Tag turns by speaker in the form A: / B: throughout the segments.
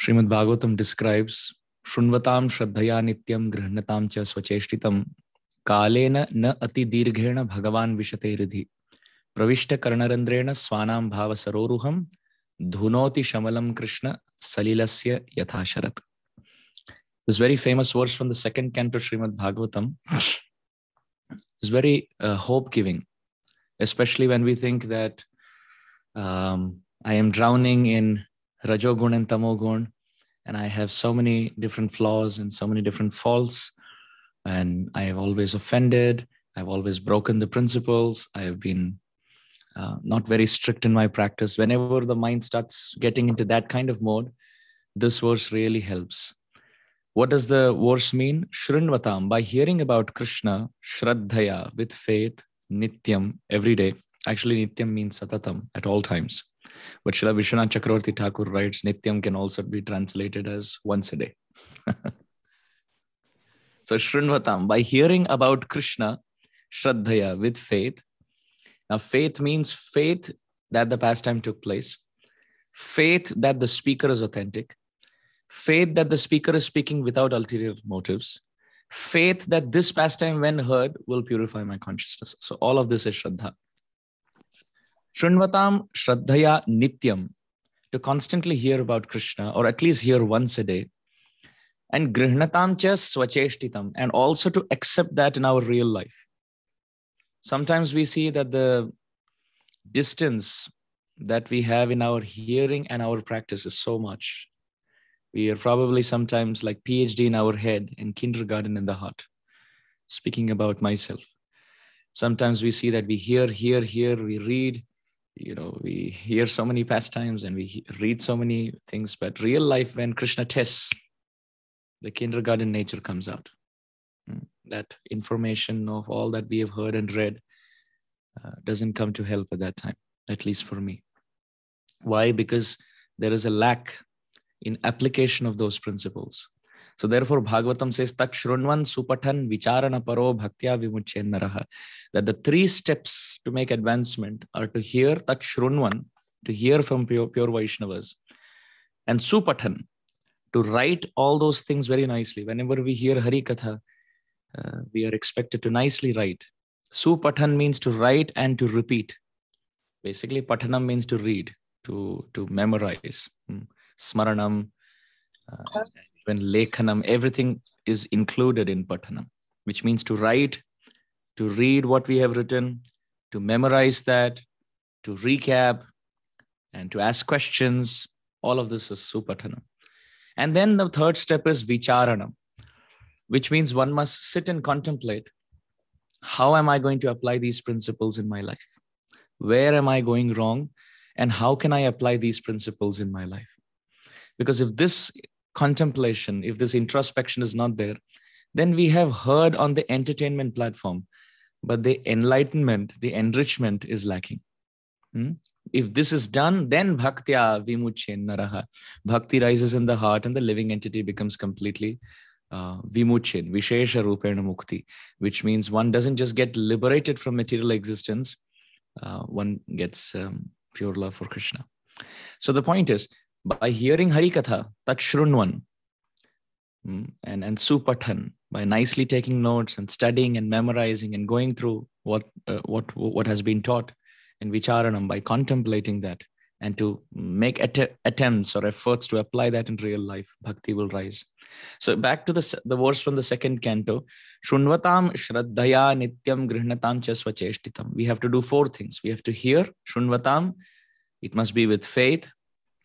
A: Srimad Bhagavatam describes Shunvatam Shraddhaya Nityam Grihnatam Cha Swacheshtitam Kalena Na Ati Dirghena Bhagavan Vishate Ridhi Pravishta Karnarandrena Swanam Bhava Saroruham Dhunoti Shamalam Krishna Salilasya Yathasharat. This very famous verse from the second canto Srimad Bhagavatam is very uh, hope giving, especially when we think that um, I am drowning in Rajogun and Tamogun, and I have so many different flaws and so many different faults, and I have always offended. I've always broken the principles. I have been uh, not very strict in my practice. Whenever the mind starts getting into that kind of mode, this verse really helps. What does the verse mean? Shrinvatam, by hearing about Krishna, Shraddhaya, with faith, Nityam, every day. Actually, Nityam means Satatam, at all times. But Srila Vishwanath Chakravarti Thakur writes, Nityam can also be translated as once a day. so Shrinvatam, by hearing about Krishna, Shraddhaya, with faith. Now, faith means faith that the pastime took place, faith that the speaker is authentic, faith that the speaker is speaking without ulterior motives, faith that this pastime, when heard, will purify my consciousness. So, all of this is Shraddha. Shrinvatam Shraddhaya Nityam, to constantly hear about Krishna, or at least hear once a day, and Grihnatam cha Swacheshtitam, and also to accept that in our real life. Sometimes we see that the distance that we have in our hearing and our practice is so much. We are probably sometimes like phd in our head and kindergarten in the heart speaking about myself. Sometimes we see that we hear hear hear we read you know we hear so many pastimes and we read so many things but real life when krishna tests the kindergarten nature comes out hmm. that information of all that we have heard and read uh, doesn't come to help at that time at least for me why because there is a lack in application of those principles. So therefore, Bhagavatam says, Tak shrunvan supatan vicharana paro bhaktya vimuchen. That the three steps to make advancement are to hear Tak shrunvan, to hear from pure, pure Vaishnavas, and supatan, to write all those things very nicely. Whenever we hear Hari Katha, uh, we are expected to nicely write. Supatan means to write and to repeat. Basically, patanam means to read, to, to memorize. Hmm smaranam, uh, even lekhanam, everything is included in patanam, which means to write, to read what we have written, to memorize that, to recap, and to ask questions. All of this is supathanam. And then the third step is vicharanam, which means one must sit and contemplate how am I going to apply these principles in my life? Where am I going wrong? And how can I apply these principles in my life? Because if this contemplation, if this introspection is not there, then we have heard on the entertainment platform, but the enlightenment, the enrichment is lacking. Hmm? If this is done, then bhaktya vimuchen naraha. Bhakti rises in the heart and the living entity becomes completely uh, vimuchen, vishesha rupena mukti, which means one doesn't just get liberated from material existence, uh, one gets um, pure love for Krishna. So the point is, by hearing Harikatha, Takshrunvan, mm, and, and Supathan, by nicely taking notes and studying and memorizing and going through what, uh, what, what has been taught in Vicharanam, by contemplating that and to make att- attempts or efforts to apply that in real life, bhakti will rise. So back to the, the verse from the second canto, Shunvatam Shraddhaya Nityam Grihnatam Cha Swacheshtitam. We have to do four things. We have to hear Shunvatam, it must be with faith,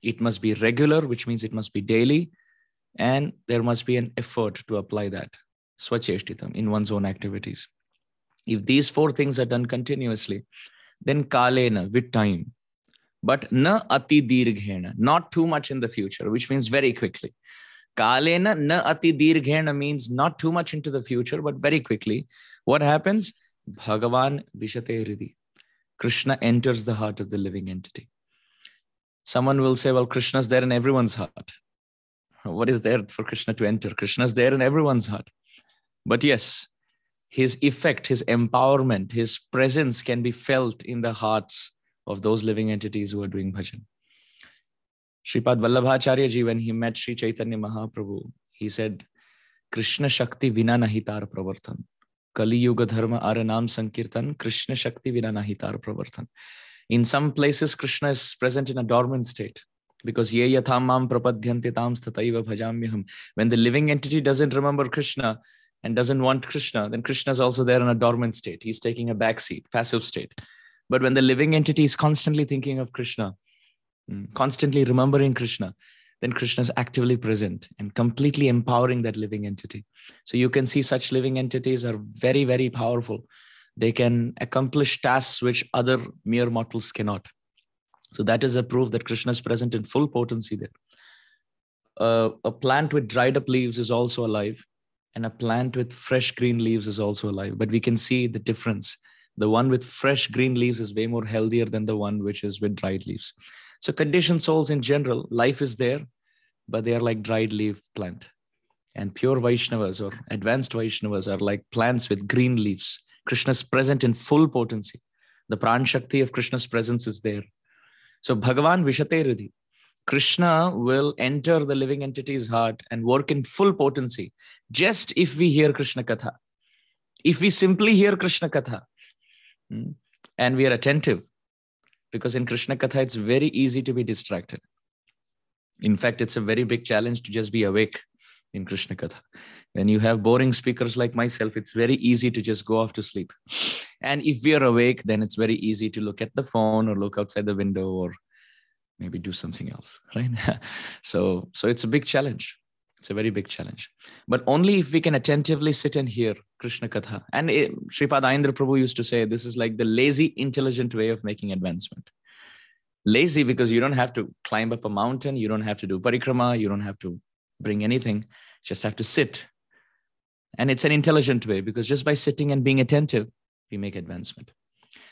A: it must be regular, which means it must be daily, and there must be an effort to apply that swacheshtitam in one's own activities. If these four things are done continuously, then kalena with time, but na ati dirghena, not too much in the future, which means very quickly. Kalena na ati dirghena means not too much into the future, but very quickly. What happens? Bhagavan vishate. Krishna enters the heart of the living entity. Someone will say, well, Krishna's there in everyone's heart. What is there for Krishna to enter? Krishna's there in everyone's heart. But yes, his effect, his empowerment, his presence can be felt in the hearts of those living entities who are doing bhajan. Sripad Vallabhacharya ji, when he met Sri Chaitanya Mahaprabhu, he said, Krishna Shakti Vina Nahitar Pravartan. Kali Yuga Dharma Aranam Sankirtan, Krishna Shakti Vina Nahitar Pravartan. In some places, Krishna is present in a dormant state because ye yathamam prapadhyanti tam stataiva bhajamyaham. When the living entity doesn't remember Krishna and doesn't want Krishna, then Krishna is also there in a dormant state. He's taking a back seat, passive state. But when the living entity is constantly thinking of Krishna, mm, constantly remembering Krishna, then Krishna is actively present and completely empowering that living entity. So you can see such living entities are very, very powerful. They can accomplish tasks which other mere mortals cannot. So that is a proof that Krishna is present in full potency there. Uh, a plant with dried up leaves is also alive, and a plant with fresh green leaves is also alive. But we can see the difference. The one with fresh green leaves is way more healthier than the one which is with dried leaves. So conditioned souls in general, life is there, but they are like dried leaf plant. And pure Vaishnavas or advanced Vaishnavas are like plants with green leaves. Krishna is present in full potency. The pran shakti of Krishna's presence is there. So Bhagavan Vishateridhi, Krishna will enter the living entity's heart and work in full potency just if we hear Krishna Katha. If we simply hear Krishna Katha hmm, and we are attentive, because in Krishna Katha, it's very easy to be distracted. In fact, it's a very big challenge to just be awake in Krishna Katha. When you have boring speakers like myself, it's very easy to just go off to sleep. And if we are awake, then it's very easy to look at the phone or look outside the window or maybe do something else, right? so, so it's a big challenge. It's a very big challenge. But only if we can attentively sit and hear Krishna Katha. And it, Sripad Prabhu used to say this is like the lazy, intelligent way of making advancement. Lazy because you don't have to climb up a mountain, you don't have to do parikrama, you don't have to bring anything, just have to sit. And it's an intelligent way because just by sitting and being attentive, we make advancement.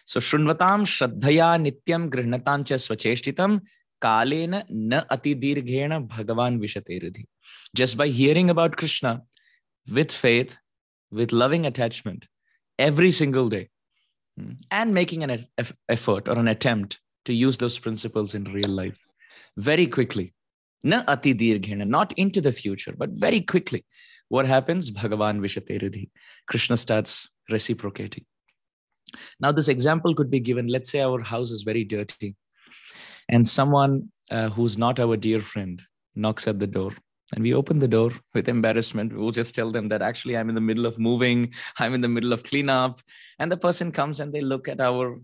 A: So Shrunvatam Shraddhaya Nityam Grihnatam Cha Swacheshtitam Kalena Na Ati Dirghena Bhagavan Vishateridhi. Just by hearing about Krishna with faith, with loving attachment every single day, hmm, and making an effort or an attempt to use those principles in real life very quickly Na ati dirghena, not into the future, but very quickly. What happens? Bhagavan Vishateridhi. Krishna starts reciprocating. Now, this example could be given. Let's say our house is very dirty, and someone uh, who's not our dear friend knocks at the door. And we open the door with embarrassment. We'll just tell them that actually I'm in the middle of moving, I'm in the middle of cleanup. And the person comes and they look at our,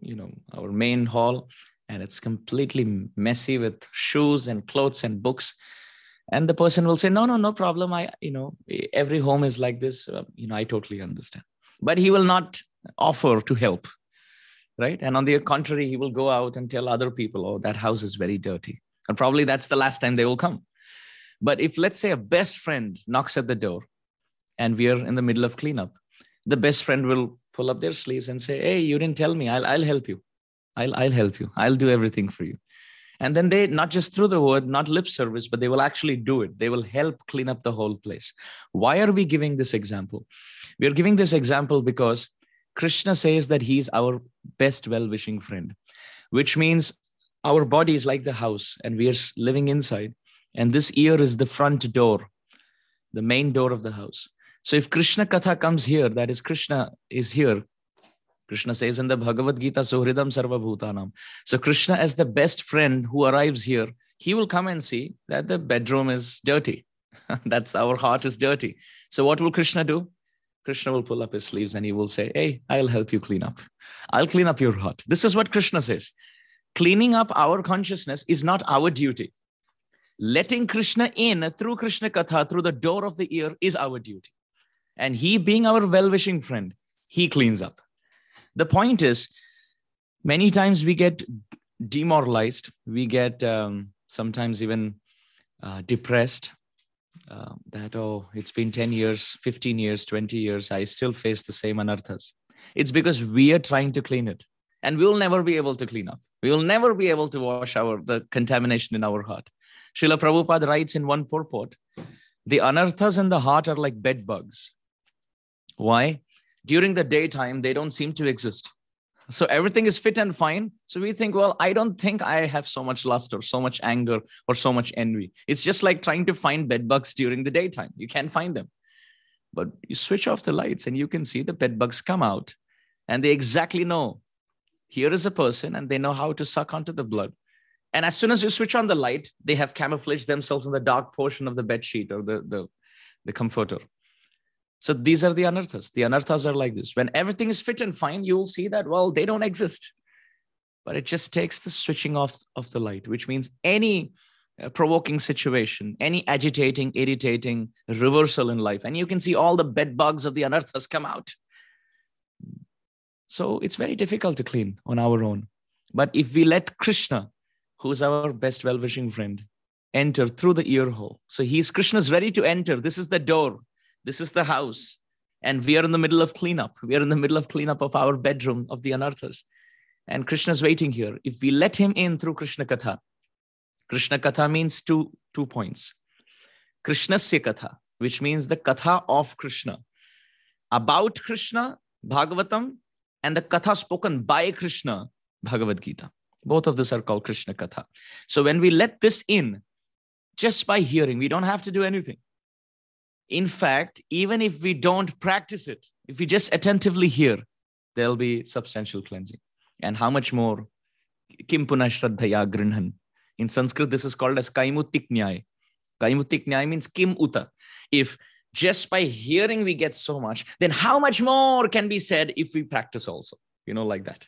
A: you know, our main hall and it's completely messy with shoes and clothes and books. And the person will say no no no problem. I you know every home is like this. Uh, you know i totally understand. But he will not offer to help right? And on the contrary he will go out and tell other people oh that house is very dirty. And probably that's the last time they will come. But if let's say a best friend knocks at the door and we are in the middle of cleanup the best friend will pull up their sleeves and say hey you didn't tell me. I'll, I'll help you I'll, I'll help you. I'll do everything for you. And then they, not just through the word, not lip service, but they will actually do it. They will help clean up the whole place. Why are we giving this example? We are giving this example because Krishna says that he's our best well wishing friend, which means our body is like the house and we are living inside. And this ear is the front door, the main door of the house. So if Krishna Katha comes here, that is Krishna is here, Krishna says in the Bhagavad Gita, Suhridam Sarva Bhutanam. So Krishna, as the best friend who arrives here, he will come and see that the bedroom is dirty. That's our heart is dirty. So what will Krishna do? Krishna will pull up his sleeves and he will say, Hey, I'll help you clean up. I'll clean up your heart. This is what Krishna says. Cleaning up our consciousness is not our duty. Letting Krishna in through Krishna Katha, through the door of the ear, is our duty. And he, being our well wishing friend, he cleans up the point is many times we get demoralized we get um, sometimes even uh, depressed uh, that oh it's been 10 years 15 years 20 years i still face the same anarthas it's because we are trying to clean it and we'll never be able to clean up. We will never be able to wash our the contamination in our heart. Srila Prabhupada writes in one purport the anarthas in the heart are like bed bugs. Why during the daytime they don't seem to exist So everything is fit and fine. So we think, well, I don't think I have so much lust or so much anger or so much envy. It's just like trying to find bed bugs during the daytime. You can't find them. But you switch off the lights and you can see the bed bugs come out and they exactly know here is a person and they know how to suck onto the blood. And as soon as you switch on the light, they have camouflaged themselves in the dark portion of the bed sheet or the, the, the comforter. So these are the anarthas. The anarthas are like this. When everything is fit and fine, you will see that, well, they don't exist. But it just takes the switching off of the light, which means any uh, provoking situation, any agitating, irritating reversal in life, and you can see all the bed bugs of the anarthas come out. So it's very difficult to clean on our own. But if we let Krishna, who's our best well wishing friend, enter through the ear hole, so he's Krishna's ready to enter. This is the door this is the house. And we are in the middle of cleanup. We are in the middle of cleanup of our bedroom of the anarthas. And Krishna's waiting here. If we let him in through Krishna Katha, Krishna Katha means two, two points. Krishnasya Katha, which means the Katha of Krishna. About Krishna, Bhagavatam, and the Katha spoken by Krishna, Bhagavad Gita. Both of these are called Krishna Katha. So when we let this in, just by hearing, we don't have to do anything. In fact, even if we don't practice it, if we just attentively hear, there'll be substantial cleansing. And how much more? Kim punashraddhaya grinhan. In Sanskrit, this is called as kaimutik nyay. Kaimutik nyay means kim uta. If just by hearing we get so much, then how much more can be said if we practice also? You know, like that.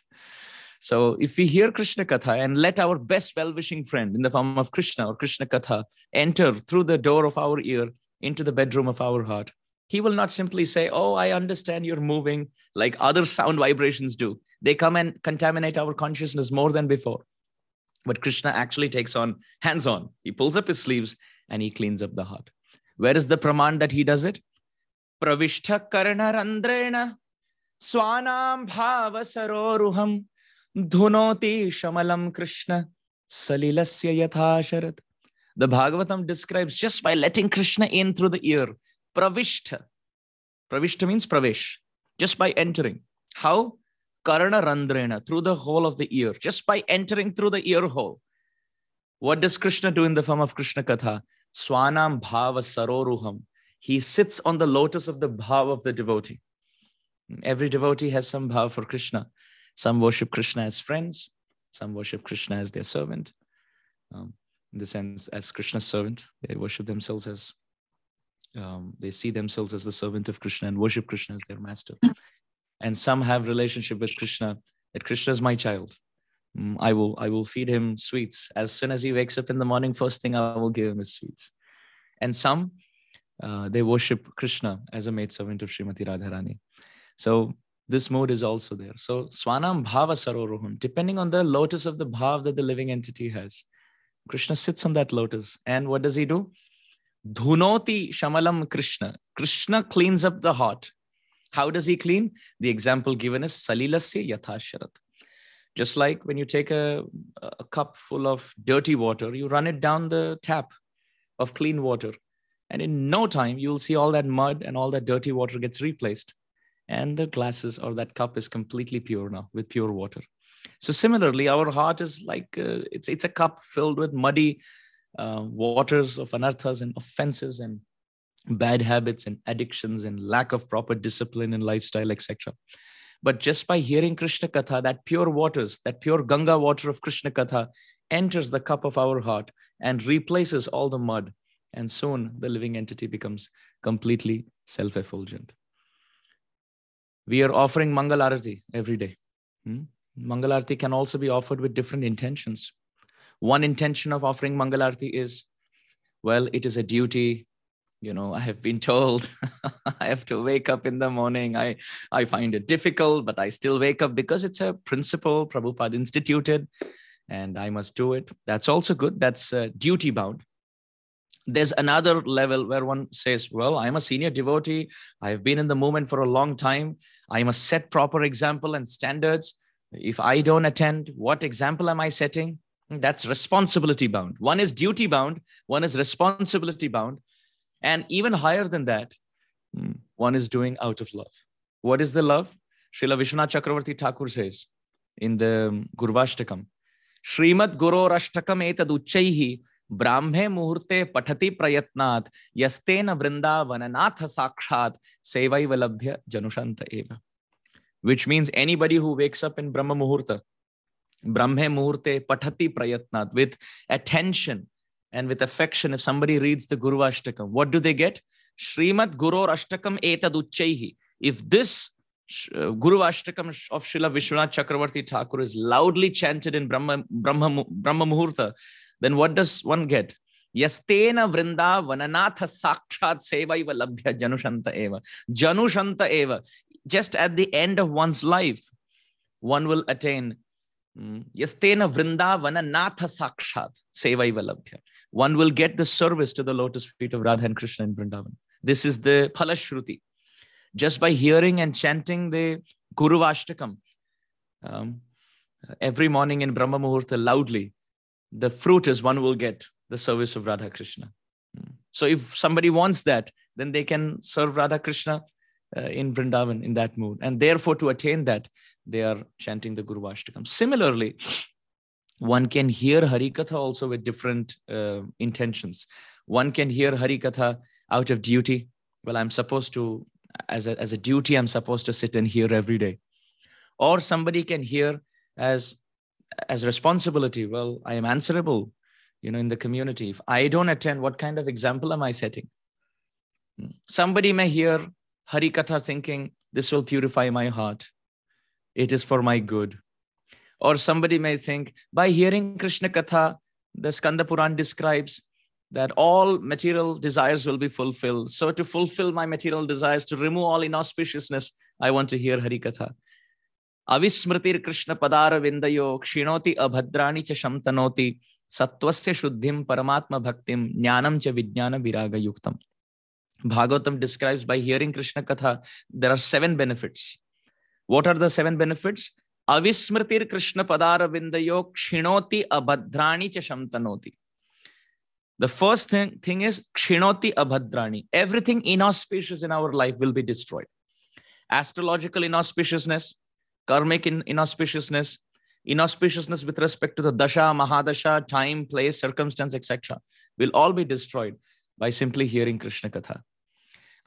A: So if we hear Krishna Katha and let our best well-wishing friend in the form of Krishna or Krishna Katha enter through the door of our ear into the bedroom of our heart. He will not simply say, Oh, I understand you're moving like other sound vibrations do. They come and contaminate our consciousness more than before. But Krishna actually takes on hands on. He pulls up his sleeves and he cleans up the heart. Where is the praman that he does it? Pravishta karna randrena swanam bhava saroruham dhunoti shamalam krishna salilasya yathasharat the Bhagavatam describes just by letting Krishna in through the ear, pravishta. Pravishta means pravesh, just by entering. How? Karana randrena, through the hole of the ear, just by entering through the ear hole. What does Krishna do in the form of Krishna Katha? Swanam bhava saroruham. He sits on the lotus of the bhava of the devotee. Every devotee has some bhava for Krishna. Some worship Krishna as friends, some worship Krishna as their servant. Um, in the sense as Krishna's servant. They worship themselves as um, they see themselves as the servant of Krishna and worship Krishna as their master. And some have relationship with Krishna that Krishna is my child. Mm, I will I will feed him sweets as soon as he wakes up in the morning. First thing I will give him is sweets. And some uh, they worship Krishna as a maid servant of Srimati Radharani. So this mode is also there. So Swanam Bhava Saroruham, depending on the lotus of the bhav that the living entity has. Krishna sits on that lotus. And what does he do? Dhunoti Shamalam Krishna. Krishna cleans up the heart. How does he clean? The example given is Salilasya Yathasharat. Just like when you take a, a cup full of dirty water, you run it down the tap of clean water. And in no time, you'll see all that mud and all that dirty water gets replaced. And the glasses or that cup is completely pure now with pure water. So similarly, our heart is like uh, it's it's a cup filled with muddy uh, waters of anarthas and offenses and bad habits and addictions and lack of proper discipline and lifestyle, etc. But just by hearing Krishna Katha, that pure waters, that pure Ganga water of Krishna Katha enters the cup of our heart and replaces all the mud. And soon the living entity becomes completely self effulgent. We are offering Mangal Arati every day. Hmm? Mangalarti can also be offered with different intentions. One intention of offering Mangalarti is, well, it is a duty. You know, I have been told I have to wake up in the morning. I, I find it difficult, but I still wake up because it's a principle Prabhupada instituted and I must do it. That's also good. That's uh, duty bound. There's another level where one says, Well, I'm a senior devotee. I've been in the movement for a long time. I must set proper example and standards. If I don't attend, what example am I setting? That's responsibility bound. One is duty bound, one is responsibility bound. And even higher than that, hmm, one is doing out of love. What is the love? Srila Vishwanath Chakravarti Thakur says, in the Gurvashtakam. Srimad Gurorashtakam etaduchaihi brahme muhurte patati prayatnat yastena vrindavananath sakshat sevaiva labhya janushanta eva. Which means anybody who wakes up in Brahma Muhurta, Brahme Muhurte patati prayatnat, with attention and with affection, if somebody reads the Guru Ashtakam, what do they get? Srimad Guru Ashtakam etaduchaihi. If this uh, Guru Ashtakam of Srila Vishwanath Chakravarti Thakur is loudly chanted in Brahma, Brahma, Brahma Muhurta, then what does one get? Yastena Vrinda Vananatha Sakshat Sevaiva Labhya Janushanta Eva. Janushanta Eva. Just at the end of one's life, one will attain hmm, Yastena Vrinda Vananatha Sakshat Sevaiva Labhya. One will get the service to the lotus feet of Radha and Krishna in Vrindavan. This is the Phalashruti just by hearing and chanting the Guru Ashtakam um, every morning in Brahma Muhurta loudly, the fruit is one will get the service of Radha Krishna. Hmm. So if somebody wants that, then they can serve Radha Krishna uh, in Vrindavan in that mood. And therefore, to attain that, they are chanting the Guru Ashtakam. Similarly, one can hear Harikatha also with different uh, intentions. One can hear Harikatha out of duty. Well, I'm supposed to as a, as a duty i'm supposed to sit and hear every day or somebody can hear as as responsibility well i am answerable you know in the community if i don't attend what kind of example am i setting hmm. somebody may hear hari katha thinking this will purify my heart it is for my good or somebody may think by hearing krishna katha the skanda puran describes that all material desires will be fulfilled. So, to fulfill my material desires, to remove all inauspiciousness, I want to hear Harikatha. Avismritir Krishna Padara Vindayo Kshinoti Abhadrani Cha Shamtanoti Shuddhim Paramatma Bhaktim Jnanam Cha Vijnana Viraga Yuktam. Bhagavatam describes by hearing Krishna Katha, there are seven benefits. What are the seven benefits? Avismritir Krishna Padara Vindayo Kshinoti Abhadrani Cha Shamtanoti. The first thing, thing is Kshinoti Abhadrani. Everything inauspicious in our life will be destroyed. Astrological inauspiciousness, karmic in, inauspiciousness, inauspiciousness with respect to the dasha, mahadasha, time, place, circumstance, etc., will all be destroyed by simply hearing Krishna Katha.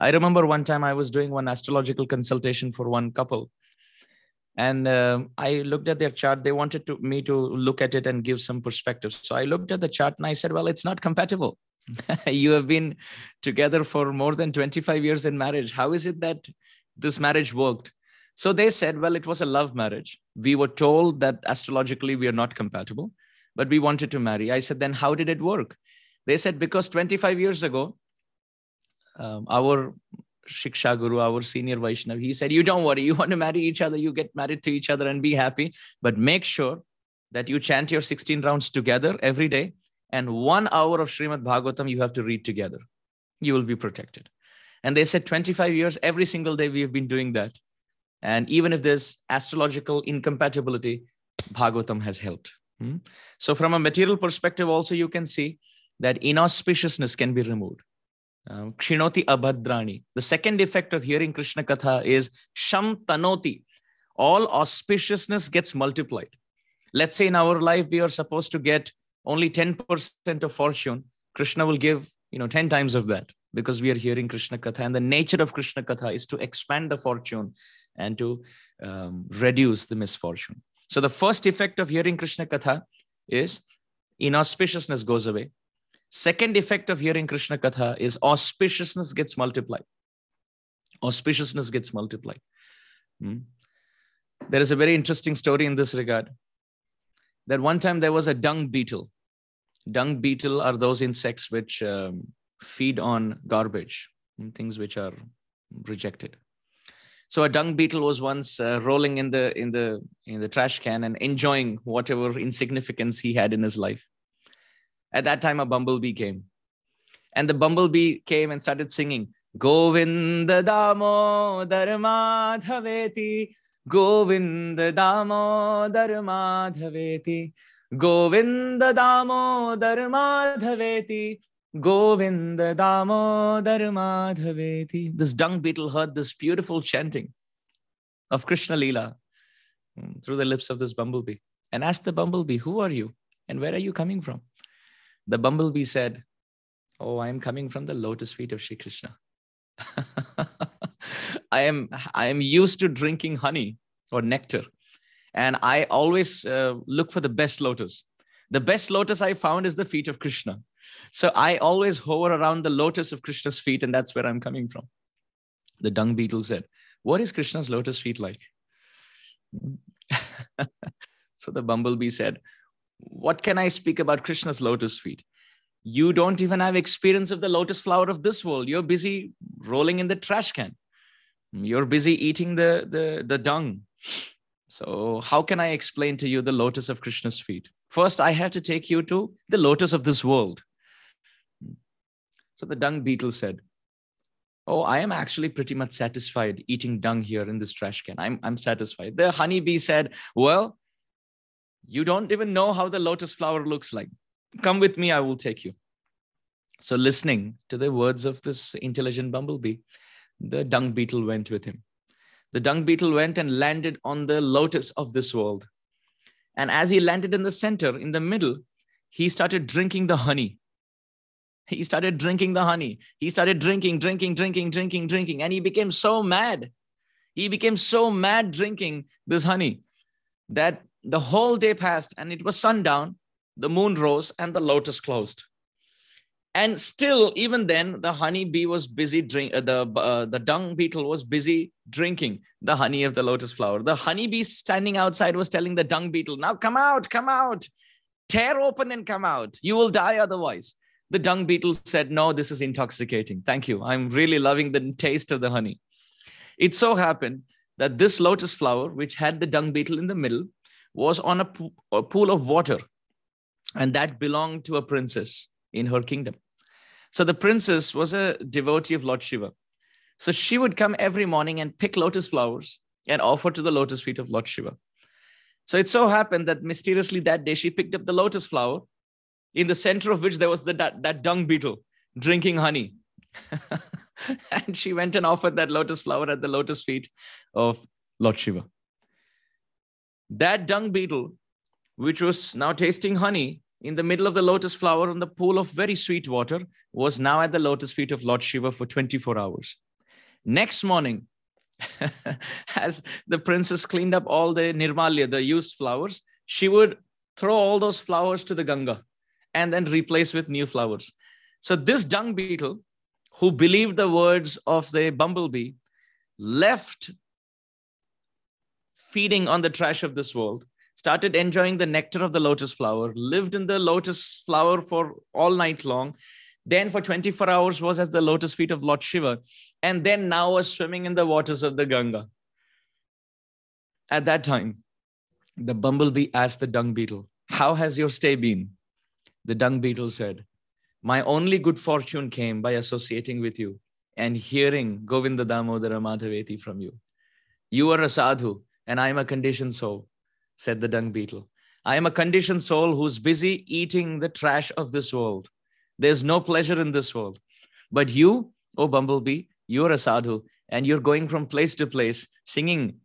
A: I remember one time I was doing one astrological consultation for one couple, and uh, i looked at their chart. They wanted to me to look at it and give some perspective. So i looked at the chart and i said well it's not compatible. You have been together for more than 25 years in marriage. How is it that this marriage worked? So they said well it was a love marriage. We were told that astrologically we are not compatible but we wanted to marry. I said then how did it work? They said because 25 years ago um, our Shiksha Guru, our senior Vaishnav, he said, You don't worry, you want to marry each other, you get married to each other and be happy, but make sure that you chant your 16 rounds together every day. And one hour of Srimad Bhagavatam you have to read together. You will be protected. And they said 25 years, every single day we have been doing that. And even if there's astrological incompatibility, Bhagavatam has helped. Hmm? So, from a material perspective, also you can see that inauspiciousness can be removed. Um, Kshinoti Abhadrani. The second effect of hearing Krishna Katha is Sham Tanoti. All auspiciousness gets multiplied. Let's say in our life we are supposed to get only 10% of fortune. Krishna will give, you know, 10 times of that because we are hearing Krishna Katha. And the nature of Krishna Katha is to expand the fortune and to um, reduce the misfortune. So the first effect of hearing Krishna Katha is inauspiciousness goes away. Second effect of hearing Krishna Katha is auspiciousness gets multiplied. Auspiciousness gets multiplied. Hmm. There is a very interesting story in this regard. That one time there was a dung beetle. Dung beetle are those insects which um, feed on garbage, hmm, things which are rejected. So a dung beetle was once uh, rolling in the in the in the trash can and enjoying whatever insignificance he had in his life. At that time, a bumblebee came. And the bumblebee came and started singing, Govinda Damodar Madhaveti, Govinda Damodar Madhaveti, Govinda Damodar Madhaveti, Govinda Damodar Madhaveti. This dung beetle heard this beautiful chanting of Krishna Lila. mm, through the lips of this bumblebee and asked the bumblebee, Who are you? And where are you coming from? The bumblebee said, Oh, I am coming from the lotus feet of Sri Krishna. I am I am used to drinking honey or nectar, and I always uh, look for the best lotus. The best lotus I found is the feet of Krishna. So I always hover around the lotus of Krishna's feet, and that's where I'm coming from. The dung beetle said, What is Krishna's lotus feet like? so the bumblebee said, What can I speak about Krishna's lotus feet? You don't even have experience of the lotus flower of this world. You're busy rolling in the trash can. You're busy eating the, the, the dung. So, how can I explain to you the lotus of Krishna's feet? First, I have to take you to the lotus of this world. So the dung beetle said, Oh, I am actually pretty much satisfied eating dung here in this trash can. I'm, I'm satisfied. The honeybee said, Well, you don't even know how the lotus flower looks like. Come with me, I will take you. So, listening to the words of this intelligent bumblebee, the dung beetle went with him. The dung beetle went and landed on the lotus of this world. And as he landed in the center, in the middle, he started drinking the honey. He started drinking the honey. He started drinking, drinking, drinking, drinking, drinking. And he became so mad. He became so mad drinking this honey that the whole day passed and it was sundown, the moon rose, and the lotus closed. And still, even then, the honey bee was busy drink. Uh, the uh, the dung beetle was busy drinking the honey of the lotus flower. The honey bee standing outside was telling the dung beetle, "Now come out, come out, tear open and come out. You will die otherwise." The dung beetle said, "No, this is intoxicating. Thank you. I'm really loving the taste of the honey." It so happened that this lotus flower, which had the dung beetle in the middle, was on a, po- a pool of water, and that belonged to a princess in her kingdom. So the princess was a devotee of Lord Shiva. So she would come every morning and pick lotus flowers and offer to the lotus feet of Lord Shiva. So it so happened that mysteriously that day she picked up the lotus flower, in the center of which there was the, that, that dung beetle drinking honey. and she went and offered that lotus flower at the lotus feet of Lord Shiva. That dung beetle, which was now tasting honey, in the middle of the lotus flower on the pool of very sweet water, was now at the lotus feet of Lord Shiva for 24 hours. Next morning, as the princess cleaned up all the nirmalya, the used flowers, she would throw all those flowers to the Ganga and then replace with new flowers. So this dung beetle, who believed the words of the bumblebee, left feeding on the trash of this world started enjoying the nectar of the lotus flower, lived in the lotus flower for all night long, then for 24 hours was at the lotus feet of Lord Shiva, and then now was swimming in the waters of the Ganga. At that time, the bumblebee asked the dung beetle, How has your stay been? The dung beetle said, My only good fortune came by associating with you and hearing Govinda Damodara Madhaveti from you. You are a sadhu, and I am a conditioned soul said the dung beetle. I am a conditioned soul who's busy eating the trash of this world. There's no pleasure in this world. But you, oh bumblebee, you're a sadhu and you're going from place to place singing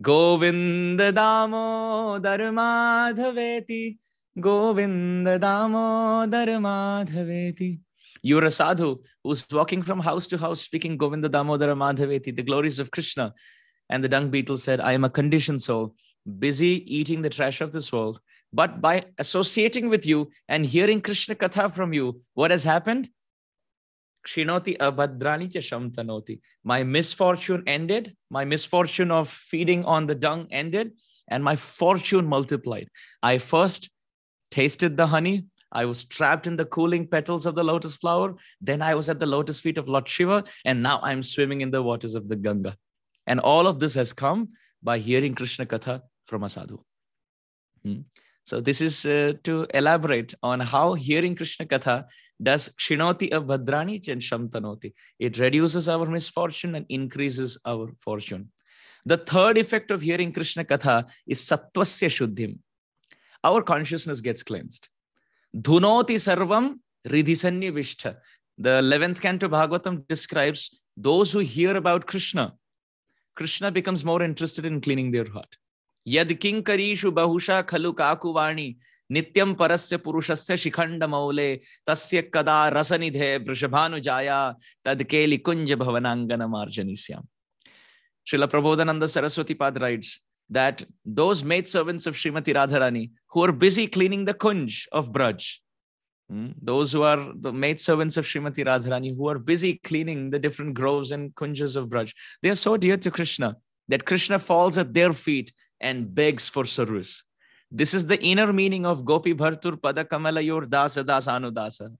A: Govinda Damodar Madhaveti, Govinda Damodar Madhaveti. You're a sadhu who's walking from house to house speaking Govinda Damodara Madhaveti, the glories of Krishna. And the dung beetle said, I am a conditioned soul busy eating the trash of this world. But by associating with you and hearing Krishna Katha from you, what has happened? Kshinoti abhadrani shamtanoti. My misfortune ended. My misfortune of feeding on the dung ended, and my fortune multiplied. I first tasted the honey. I was trapped in the cooling petals of the lotus flower. Then I was at the lotus feet of Lord Shiva, and now I'm swimming in the waters of the Ganga. And all of this has come by hearing Krishna Katha from a sadhu. Hmm. So this is uh, to elaborate on how hearing Krishna Katha does Kshinoti Abhadrani and Shamtanoti. It reduces our misfortune and increases our fortune. The third effect of hearing Krishna Katha is Sattvasya Shuddhim. Our consciousness gets cleansed. Dhunoti Sarvam Ridhisanya Vishtha. The 11th canto Bhagavatam describes those who hear about Krishna. Krishna becomes more interested in cleaning their heart. Yad kinkarishu bahusha khalu kakuvani nityam parasya purushasya shikhanda maule tasya kada rasanidhe vrishabhanu jaya tadkeli kunja bhavanangana marjanisyam. Srila Prabodhananda Saraswati Pad writes that those maidservants of Srimati Radharani who are busy cleaning the kunj of Braj, those who are the maid servants of Srimati Radharani who are busy cleaning the different groves and kunjas of Braj, they are so dear to Krishna that Krishna falls at their feet and begs for service. This is the inner meaning of Gopi Bhartur Pada Kamalayor Dasa Dasanudasa.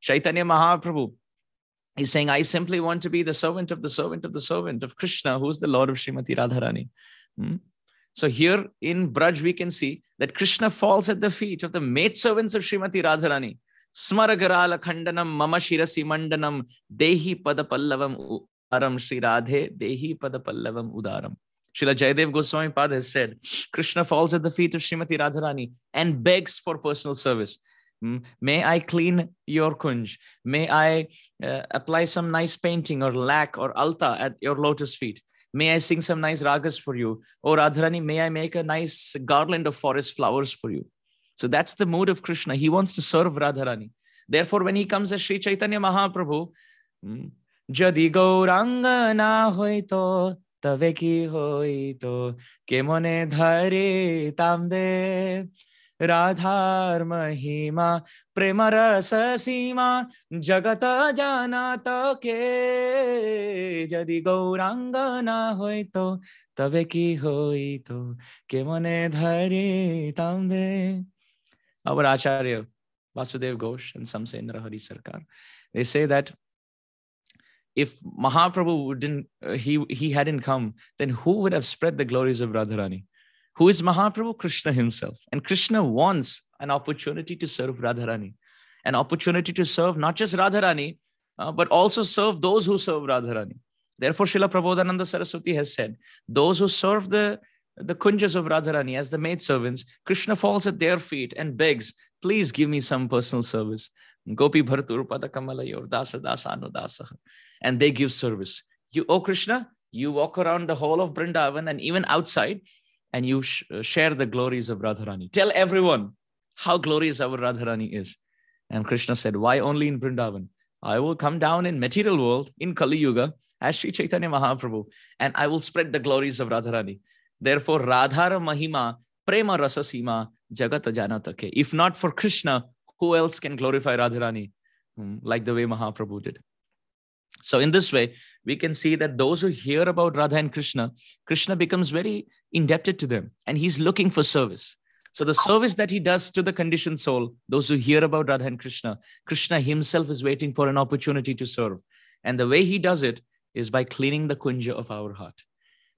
A: Chaitanya Mahaprabhu is saying, I simply want to be the servant of the servant of the servant of Krishna, who is the Lord of Srimati Radharani. Hmm? So here in Braj, we can see that Krishna falls at the feet of the maidservants of Srimati Radharani. Smaragarala Khandanam Mandanam Dehi Padapallavam Udaram Sri Radhe Dehi Padapallavam Udaram. Srila Jayadev Goswami Pad said, Krishna falls at the feet of Srimati Radharani and begs for personal service. May I clean your kunj? May I uh, apply some nice painting or lac or alta at your lotus feet? May I sing some nice ragas for you? Or Radharani, may I make a nice garland of forest flowers for you? So that's the mood of Krishna. He wants to serve Radharani. Therefore, when he comes as Sri Chaitanya Mahaprabhu, hmm, Jadi Gauranga na hoito তবে কি হইতো কেমনে ধরে তামদে রাধার মহিমা প্রেম রস সীমা জগত জানাত কে যদি গৌরাঙ্গ না হইতো তবে কি হইতো কেমনে ধরে তামদে our acharya Vasudev Ghosh and some say Narahari Sarkar they say that if Mahaprabhu didn't, uh, he, he hadn't come, then who would have spread the glories of Radharani? Who is Mahaprabhu? Krishna himself. And Krishna wants an opportunity to serve Radharani, an opportunity to serve not just Radharani, uh, but also serve those who serve Radharani. Therefore, Srila Prabodhananda Saraswati has said, those who serve the, the kunjas of Radharani as the maid servants, Krishna falls at their feet and begs, please give me some personal service. Gopi Dasa Dasa and they give service. You, oh Krishna, you walk around the whole of Vrindavan and even outside, and you sh- uh, share the glories of Radharani. Tell everyone how glorious our Radharani is. And Krishna said, Why only in Vrindavan? I will come down in material world in Kali Yuga as Sri Chaitanya Mahaprabhu, and I will spread the glories of Radharani. Therefore, Radhara Mahima, Prema Rasa Sima, Jagata Janatake. If not for Krishna, who else can glorify Radharani hmm, like the way Mahaprabhu did? So, in this way, we can see that those who hear about Radha and Krishna, Krishna becomes very indebted to them and he's looking for service. So, the service that he does to the conditioned soul, those who hear about Radha and Krishna, Krishna himself is waiting for an opportunity to serve. And the way he does it is by cleaning the kunja of our heart.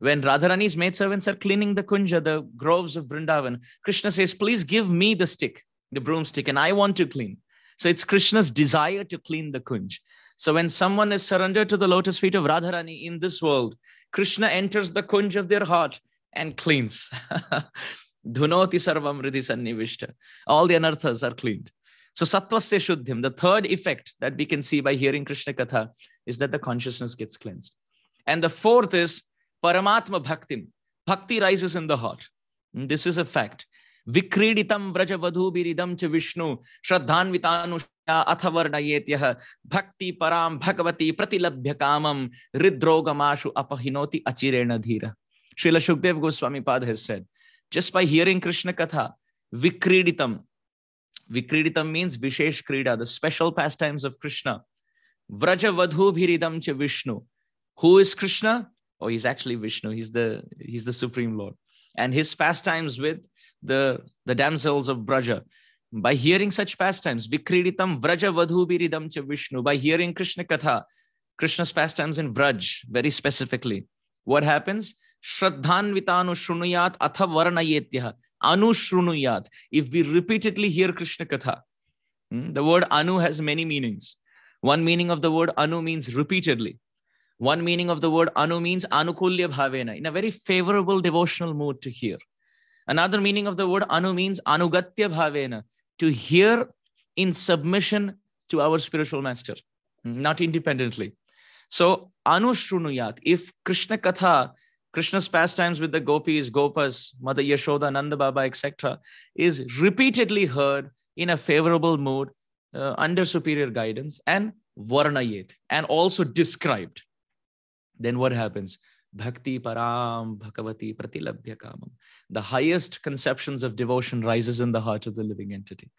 A: When Radharani's maidservants are cleaning the kunja, the groves of Vrindavan, Krishna says, Please give me the stick, the broomstick, and I want to clean. So it's Krishna's desire to clean the kunj. So when someone is surrendered to the lotus feet of Radharani in this world, Krishna enters the kunj of their heart and cleans. Dhunoti sarvam riddhi sannivishta. All the anarthas are cleaned. So sattvasya shuddhim, the third effect that we can see by hearing Krishna Katha is that the consciousness gets cleansed. And the fourth is Paramatma Bhaktim. Bhakti rises in the heart. And this is a fact. Vikriditam Vrajavadhubiridam cha Vishnu sadhan vitanushya athavarna Athavarnayetyaha Bhakti Param Bhagavati Pratilabhya Kamam Ridrogamashu Apahinoti Achirena Dhira. Srila Shukdev Goswami Pad has said, just by hearing Krishna Katha, Vikriditam, Vikriditam means Vishesh Krida, the special pastimes of Krishna. Vrajavadhu Bhiridam cha Vishnu. Who is Krishna? Oh, he's actually Vishnu. He's the he's the Supreme Lord. And his pastimes with the, the damsels of Braja. By hearing such pastimes, Vikriditam Vraja Vadhubiridam cha Vishnu, by hearing Krishna Katha, Krishna's pastimes in Vraj, very specifically, what happens? Shraddhanvitanu shrunuyat atha varnayetyah. Anu shrunuyat. If we repeatedly hear Krishna Katha, hmm, the word anu has many meanings. One meaning of the word anu means repeatedly. One meaning of the word anu means anukulya bhavena, in a very favorable devotional mood to hear. Another meaning of the word anu means anugatya bhavena, to hear in submission to our spiritual master, not independently. So, Anushrunuyat, if Krishna Katha, Krishna's pastimes with the gopis, gopas, Mother Yashoda, Nanda Baba, etc., is repeatedly heard in a favorable mood uh, under superior guidance and varnayet and also described. Then what happens? Bhakti param bhagavati pratilabhya kamam. The highest conceptions of devotion rises in the heart of the living entity.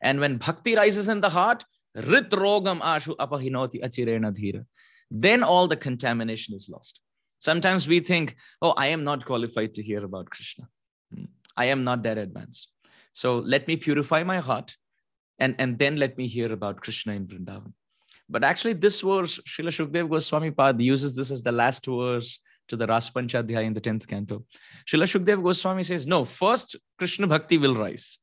A: And when bhakti rises in the heart, rit rogam ashu apahinoti achirena dhira. Then all the contamination is lost. Sometimes we think, oh, I am not qualified to hear about Krishna. Hmm. I am not that advanced. So let me purify my heart and, and then let me hear about Krishna in Vrindavan. But actually, this verse, Srila Shukdev Goswami Pad uses this as the last verse to the Ras Raspanchadhyaya in the 10th canto. Srila Shukdev Goswami says, no, first Krishna Bhakti will rise.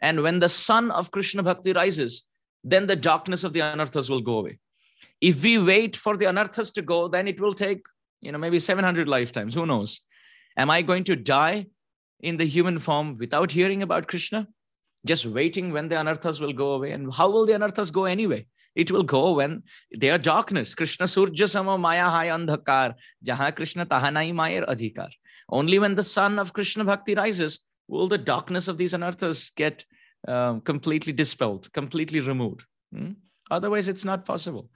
A: And when the sun of Krishna Bhakti rises, then the darkness of the anarthas will go away. If we wait for the anarthas to go, then it will take you know, maybe 700 lifetimes. Who knows? Am I going to die in the human form without hearing about Krishna? Just waiting when the anarthas will go away. And how will the anarthas go anyway? It will go when they are darkness. Krishna surja sama maya hai andhakar. Jaha Krishna tahanai mayar adhikar. Only when the sun of Krishna bhakti rises will the darkness of these anarthas get um, completely dispelled, completely removed. Hmm? Otherwise, it's not possible.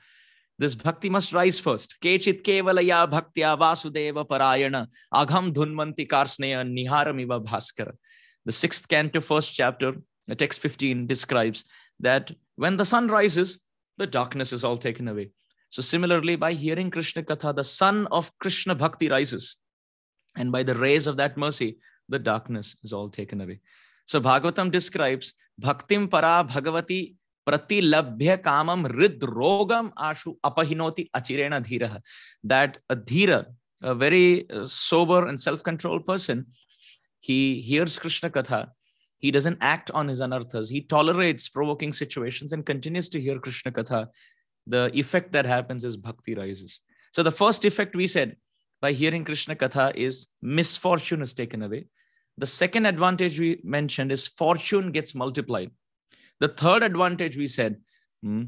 A: This bhakti must rise first. Kechit kevalaya bhaktya vasudeva parayana agham dhunmanti karsneya niharamiva bhaskara. The sixth canto, first chapter, text 15 describes that when the sun rises, the darkness is all taken away. So similarly, by hearing Krishna Katha, the sun of Krishna Bhakti rises. And by the rays of that mercy, the darkness is all taken away. So Bhagavatam describes Bhaktim para Bhagavati pratilabhya kamam rogam ashu apahinoti achirena dhira. That a dhira, a very uh, sober and self-controlled person, he hears Krishna Katha, he doesn't act on his anarthas, he tolerates provoking situations and continues to hear Krishna Katha. The effect that happens is bhakti rises. So the first effect we said by hearing Krishna Katha is misfortune is taken away. The second advantage we mentioned is fortune gets multiplied. The third advantage we said hmm,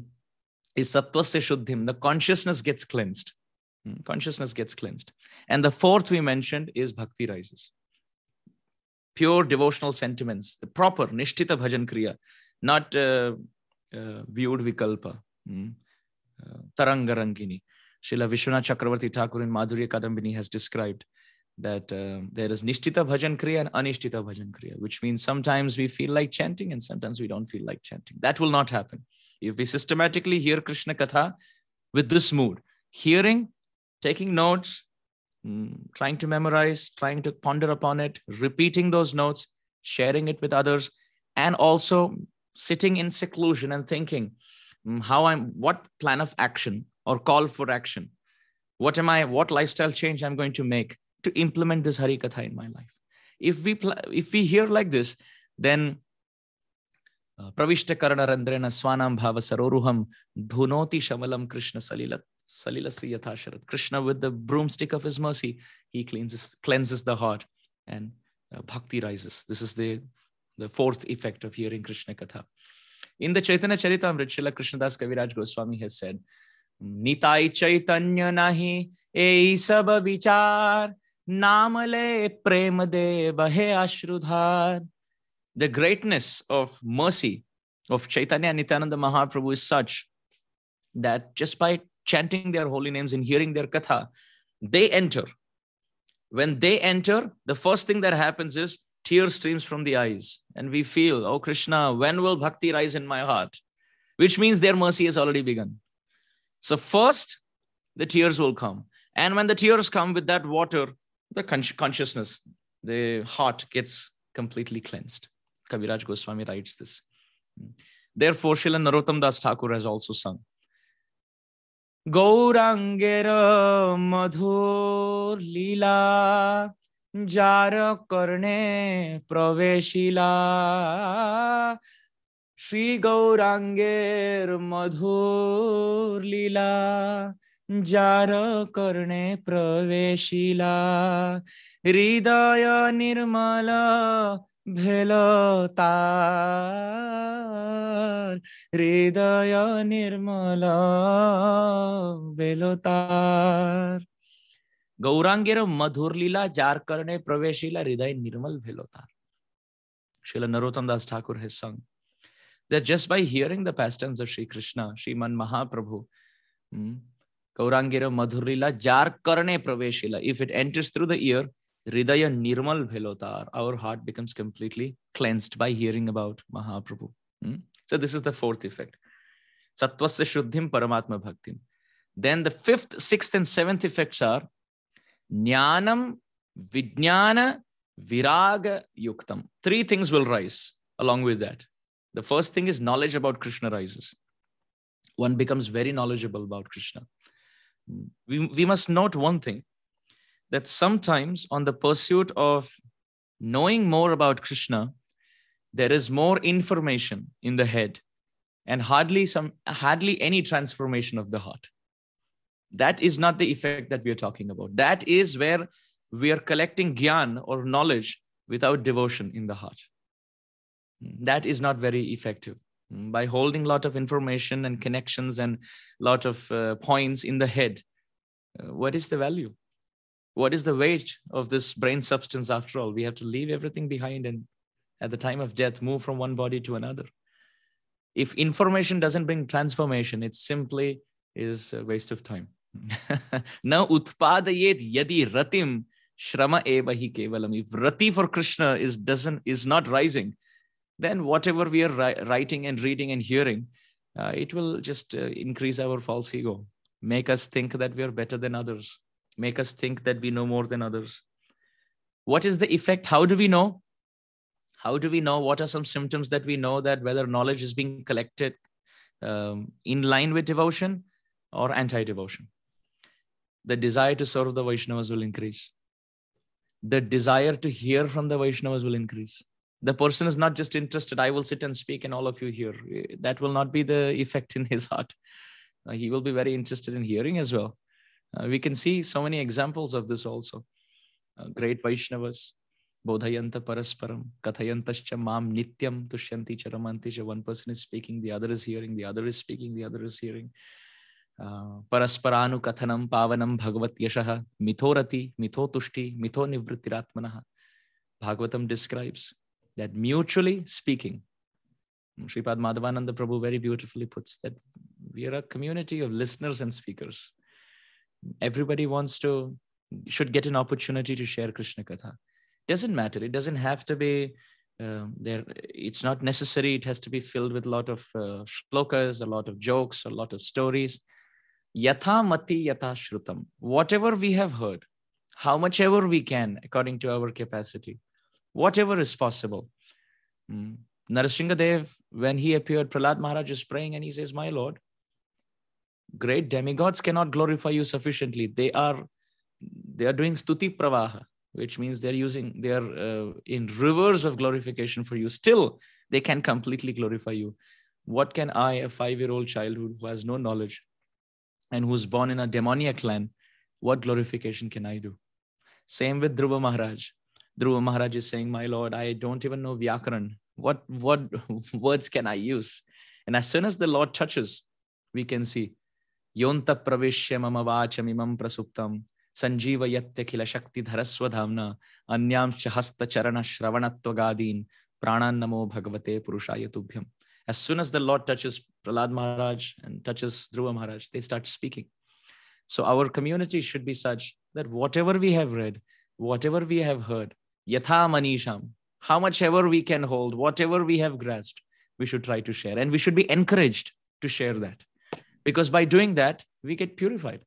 A: is sattvasya shuddhim. The consciousness gets cleansed. Hmm, consciousness gets cleansed. And the fourth we mentioned is bhakti rises. Pure devotional sentiments, the proper nishtita bhajan kriya, not uh, uh, viewed vikalpa, hmm, uh, tarangarangini. Srila Vishwanath Chakravarti Thakur in Madhurya Kadambini has described that um, there is nishtita bhajan kriya and anishtita bhajan kriya, which means sometimes we feel like chanting and sometimes we don't feel like chanting. That will not happen. If we systematically hear Krishna Katha with this mood, hearing, taking notes, mm, trying to memorize, trying to ponder upon it, repeating those notes, sharing it with others, and also sitting in seclusion and thinking mm, how I'm, what plan of action or call for action, what am I, what lifestyle change I'm going to make to implement this Hari Katha in my life. If we if we hear like this, then uh, Pravishta Karana Randrena Swanam Bhava Saroruham Dhunoti Shamalam Krishna Salilat Salilasya Yathasharat. Krishna with the broomstick of his mercy, he cleanses cleanses the heart and uh, bhakti rises. This is the, the fourth effect of hearing Krishna Katha. In the Chaitanya Charitamrita, Srila Krishnadas Kaviraj Goswami has said, Nitai Chaitanya nahi ei sab vichar Namale prem de ashrudhar. The greatness of mercy of Chaitanya and Nityananda Mahaprabhu is such that just by chanting their holy names and hearing their katha, they enter. When they enter, the first thing that happens is tear streams from the eyes. And we feel, oh Krishna, when will bhakti rise in my heart? Which means their mercy has already begun. So, first, the tears will come. And when the tears come with that water, the con- consciousness, the heart gets completely cleansed. Kaviraj Goswami writes this. Therefore, Srila Narottam Das Thakur has also sung. Gaurangera madhur lila jar karne praveshila Shri Gauranger madhur lila যার কর্ণে প্রবেশিলা হৃদয় নির্মল भेलोतार हृदय निर्मल भेलोतार गौरांगेर मधुर लीला jar જાર प्रवेशीला हृदय निर्मल भेलोतार ભેલો नरोत्तम दास ठाकुर Thakur संग that just by hearing the pastimes of Sri Krishna, Sriman Mahaprabhu, hmm, Kaurangira Madhurila Jar Karne Praveshila, if it enters through the ear, Hridaya Nirmal Bhelotar, our heart becomes completely cleansed by hearing about Mahaprabhu. Hmm? So this is the fourth effect. Sattvasya Shuddhim Paramatma Bhaktim. Then the fifth, sixth, and seventh effects are Jnanam, Vijnana, Viraga Yuktam. Three things will rise along with that. The first thing is knowledge about Krishna rises. One becomes very knowledgeable about Krishna. We, we must note one thing that sometimes on the pursuit of knowing more about Krishna, there is more information in the head and hardly some hardly any transformation of the heart that is not the effect that we are talking about. That is where we are collecting gyan or knowledge without devotion in the heart. That is not very effective. By holding a lot of information and connections and a lot of uh, points in the head, uh, what is the value? what is the weight of this brain substance after all? We have to leave everything behind and at the time of death move from one body to another. If information doesn't bring transformation it simply is a waste of time. Now utpadayet yadi ratim shrama evahi kevalam. If rati for krishna is doesn't is not rising then whatever we are ri- writing and reading and hearing uh, it will just uh, increase our false ego make us think that we are better than others make us think that we know more than others what is the effect how do we know how do we know what are some symptoms that we know that whether knowledge is being collected um, in line with devotion or anti-devotion the desire to serve the Vaishnavas will increase. The desire to hear from the Vaishnavas will increase. The person is not just interested, I will sit and speak and all of you hear. That will not be the effect in his heart. Uh, he will be very interested in hearing as well. Uh, we can see so many examples of this also. Uh, great Vaishnavas, Bodhayanta Parasparam, Kathayantascha Mam Nityam Tushyanti Charamanti. One person is speaking, the other is hearing, the other is speaking, the other is hearing. परस्परानुकथनम पावनम भगवत यश मिथो रति मिथो तुष्टि मिथो निवृत्तिरात्मन Bhagavatam describes that mutually speaking Sripad Madhavananda Prabhu very beautifully puts that we are a community of listeners and speakers. Everybody wants to, should get an opportunity to share Krishna Katha. Doesn't matter. It doesn't have to be uh, there. It's not necessary. It has to be filled with a lot of uh, shlokas, a lot of jokes, a lot of stories. Yatha mati yatha shrutam. Whatever we have heard, how much ever we can, according to our capacity, whatever is possible. Mm. Dev, when he appeared, Prahlad Maharaj is praying and he says, My Lord, great demigods cannot glorify you sufficiently. They are they are doing stuti pravaha, which means they're using they are uh, in rivers of glorification for you. Still, they can completely glorify you. What can I, a five-year-old child who has no knowledge, and who's born in a demoniac land, what glorification can I do? Same with Dhruva Maharaj. Dhruva Maharaj is saying, My Lord, I don't even know Vyakaran. What, what words can I use? And as soon as the Lord touches, we can see, Prasuptam sanjiva yatyakila shakti dharaswadhamna anyam hasta charana shravanattvagadin pranan namo bhagavate purushaya tubhyam. As soon as the Lord touches Prahlad Maharaj and touches Dhruva Maharaj, they start speaking. So our community should be such that whatever we have read, whatever we have heard, yatha manisham, how much ever we can hold, whatever we have grasped, we should try to share. And we should be encouraged to share that. Because by doing that, we get purified.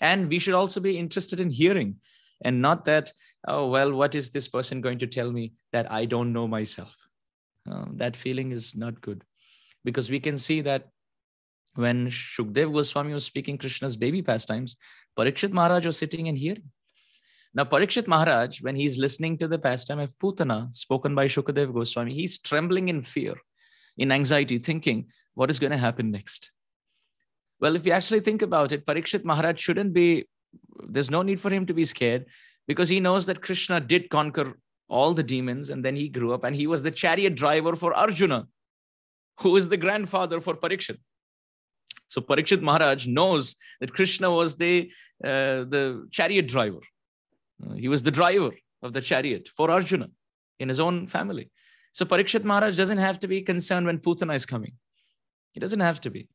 A: And we should also be interested in hearing and not that, oh, well, what is this person going to tell me that I don't know myself? Uh, that feeling is not good because we can see that when Shukdev Goswami was speaking Krishna's baby pastimes, Parikshit Maharaj was sitting and hearing. Now, Parikshit Maharaj, when he's listening to the pastime of Putana spoken by Shukdev Goswami, he's trembling in fear, in anxiety, thinking, what is going to happen next? Well, if you actually think about it, Parikshit Maharaj shouldn't be, there's no need for him to be scared because he knows that Krishna did conquer all the demons and then he grew up and he was the chariot driver for Arjuna who is the grandfather for Parikshit. So Parikshit Maharaj knows that Krishna was the, uh, the chariot driver. Uh, he was the driver of the chariot for Arjuna in his own family. So Parikshit Maharaj doesn't have to be concerned when Putana is coming. He doesn't have to be.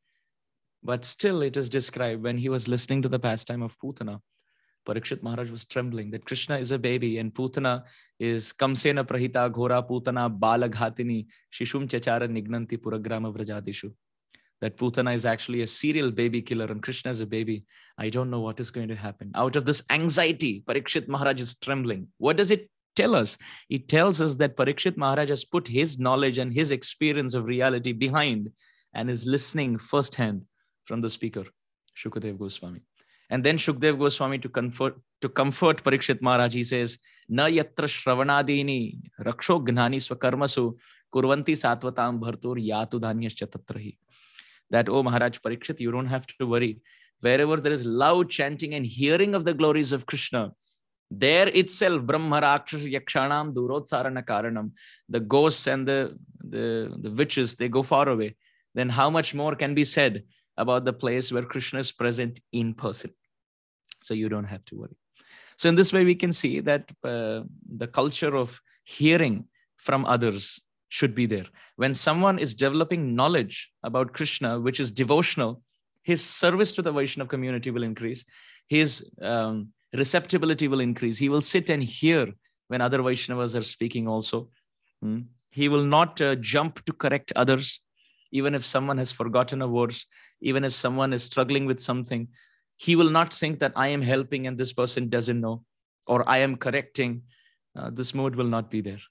A: But still, it is described when he was listening to the pastime of Putana, Parikshit Maharaj was trembling that Krishna is a baby and Putana is Kamsena Prahita Ghora Putana Balaghatini Shishum Chachara Nignanti Puragrama Vrajadishu. That Putana is actually a serial baby killer and Krishna is a baby. I don't know what is going to happen. Out of this anxiety, Parikshit Maharaj is trembling. What does it tell us? It tells us that Parikshit Maharaj has put his knowledge and his experience of reality behind and is listening firsthand from the speaker, Shukadev Goswami. And then Shukdev Goswami to comfort to comfort Parikshit Maharaj, he says, Na yatra shravanadini raksho gnani swakarmasu kurvanti satvatam bhartur yatu dhanyascha. That, oh Maharaj Parikshit, you don't have to worry. Wherever there is loud chanting and hearing of the glories of Krishna, there itself, Brahma Rakshas Yakshanam Karanam, the ghosts and the, the, the witches, they go far away. Then how much more can be said about the place where Krishna is present in person. So you don't have to worry. So, in this way, we can see that uh, the culture of hearing from others should be there. When someone is developing knowledge about Krishna, which is devotional, his service to the Vaishnava community will increase, his um, receptibility will increase. He will sit and hear when other Vaishnavas are speaking also. Hmm. He will not uh, jump to correct others even if someone has forgotten a verse, even if someone is struggling with something, he will not think that I am helping and this person doesn't know, or I am correcting. Uh, this mode will not be there.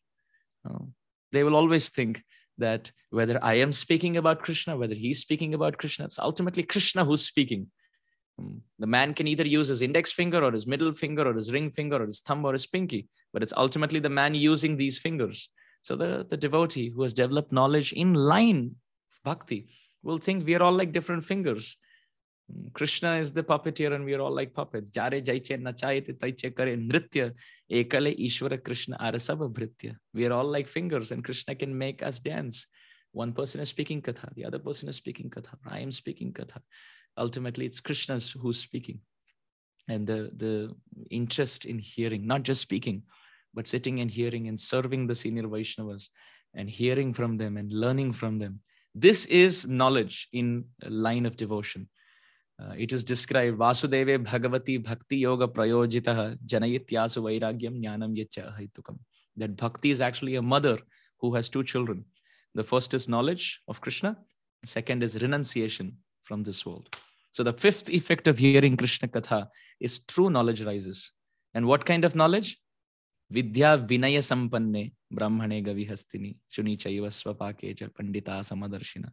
A: Uh, they will always think that whether I am speaking about Krishna, whether he's speaking about Krishna, it's ultimately Krishna who's speaking. Um, the man can either use his index finger or his middle finger or his ring finger or his thumb or his pinky, but it's ultimately the man using these fingers. So the, the devotee who has developed knowledge in line bhakti will think we are all like different fingers. Mm, Krishna is the puppeteer and we are all like puppets. Jare jaiche nachayate taiche kare nritya ekale ishvara Krishna arasava bhritya. We are all like fingers and Krishna can make us dance. One person is speaking katha, the other person is speaking katha. I am speaking katha. Ultimately, it's Krishna's who's speaking. And the, the interest in hearing, not just speaking, but sitting and hearing and serving the senior Vaishnavas and hearing from them and learning from them this is knowledge in line of devotion. Uh, it is described Vasudeve Bhagavati Bhakti Yoga Prayojitaha Janayityasu Vairagyam Jnanam Yacha Haitukam. That bhakti is actually a mother who has two children. The first is knowledge of Krishna, the second is renunciation from this world. So the fifth effect of hearing Krishna Katha is true knowledge rises. And what kind of knowledge? Vidya Vinaya Sampanne ब्राह्मणे गविहस्तिनि शुनि चैव स्वपाके च Pandita समदर्शिन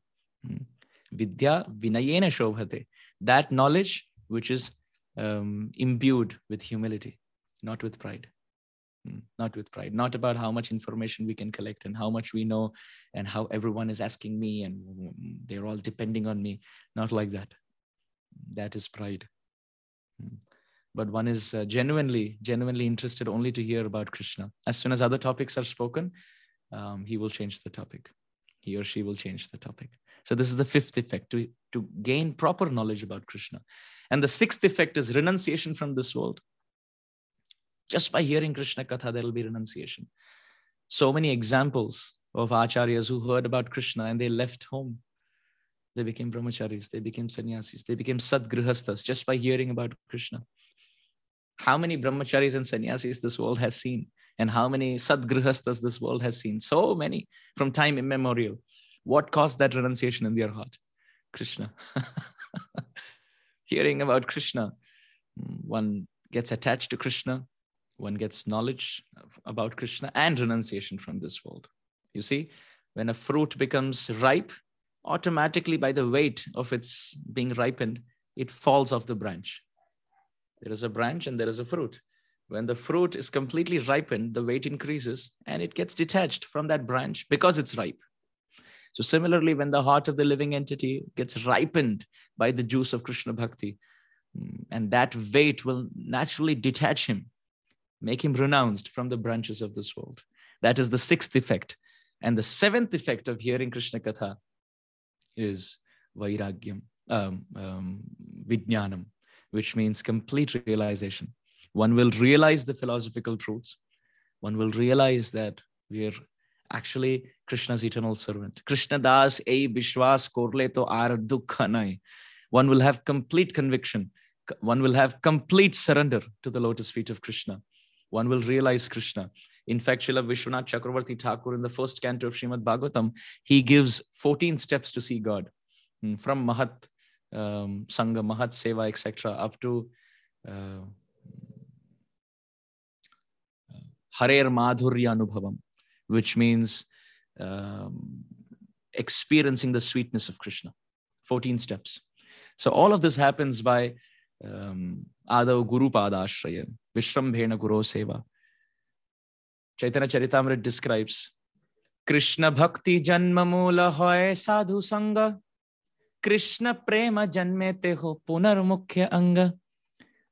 A: vidya vinayena shobhate that knowledge which is um, imbued with humility not with pride hmm, not with pride not about how much information we can collect and how much we know and how everyone is asking me and they're all depending on me not like that that is pride hmm but one is uh, genuinely genuinely interested only to hear about krishna. As soon as other topics are spoken um, he will change the topic. He or she will change the topic. So this is the fifth effect to, to gain proper knowledge about krishna. And the sixth effect is renunciation from this world. Just by hearing krishna katha there will be renunciation. So many examples of acharyas who heard about krishna and they left home. They became brahmacharis they became sannyasis they became sadgrihastas just by hearing about krishna how many brahmacharis and sannyasis this world has seen and how many sadgrihastas this world has seen. So many from time immemorial. What caused that renunciation in their heart? Krishna. Hearing about krishna one gets attached to krishna one gets knowledge about krishna and renunciation from this world. You see when a fruit becomes ripe automatically by the weight of its being ripened it falls off the branch there is a branch and there is a fruit. When the fruit is completely ripened, the weight increases and it gets detached from that branch because it's ripe. So, similarly, when the heart of the living entity gets ripened by the juice of Krishna Bhakti, mm, and that weight will naturally detach him, make him renounced from the branches of this world. That is the sixth effect. And the seventh effect of hearing Krishna Katha is Vairagyam, um, um, Vijnanam, which means complete realization. one will realize the philosophical truths. One will realize that we are actually Krishna's eternal servant. Krishna das ei bishwas korle to ar dukha One will have complete conviction. One will have complete surrender to the lotus feet of Krishna. One will realize Krishna. In fact, Srila Vishwanath Chakravarti Thakur in the first canto of Srimad Bhagavatam, he gives 14 steps to see God hmm, from Mahat um, Sangha, Mahat Seva, etc., up to uh, Harer Madhurya Anubhavam, which means um, experiencing the sweetness of Krishna. 14 steps. So all of this happens by um, Adav Guru Padashraya, Vishrambhena Guru Seva. Chaitanya Charitamrita describes Krishna Bhakti Janma Mula Hoy Sadhu Sangha Krishna Prema Janmete Ho Punar Mukhya Anga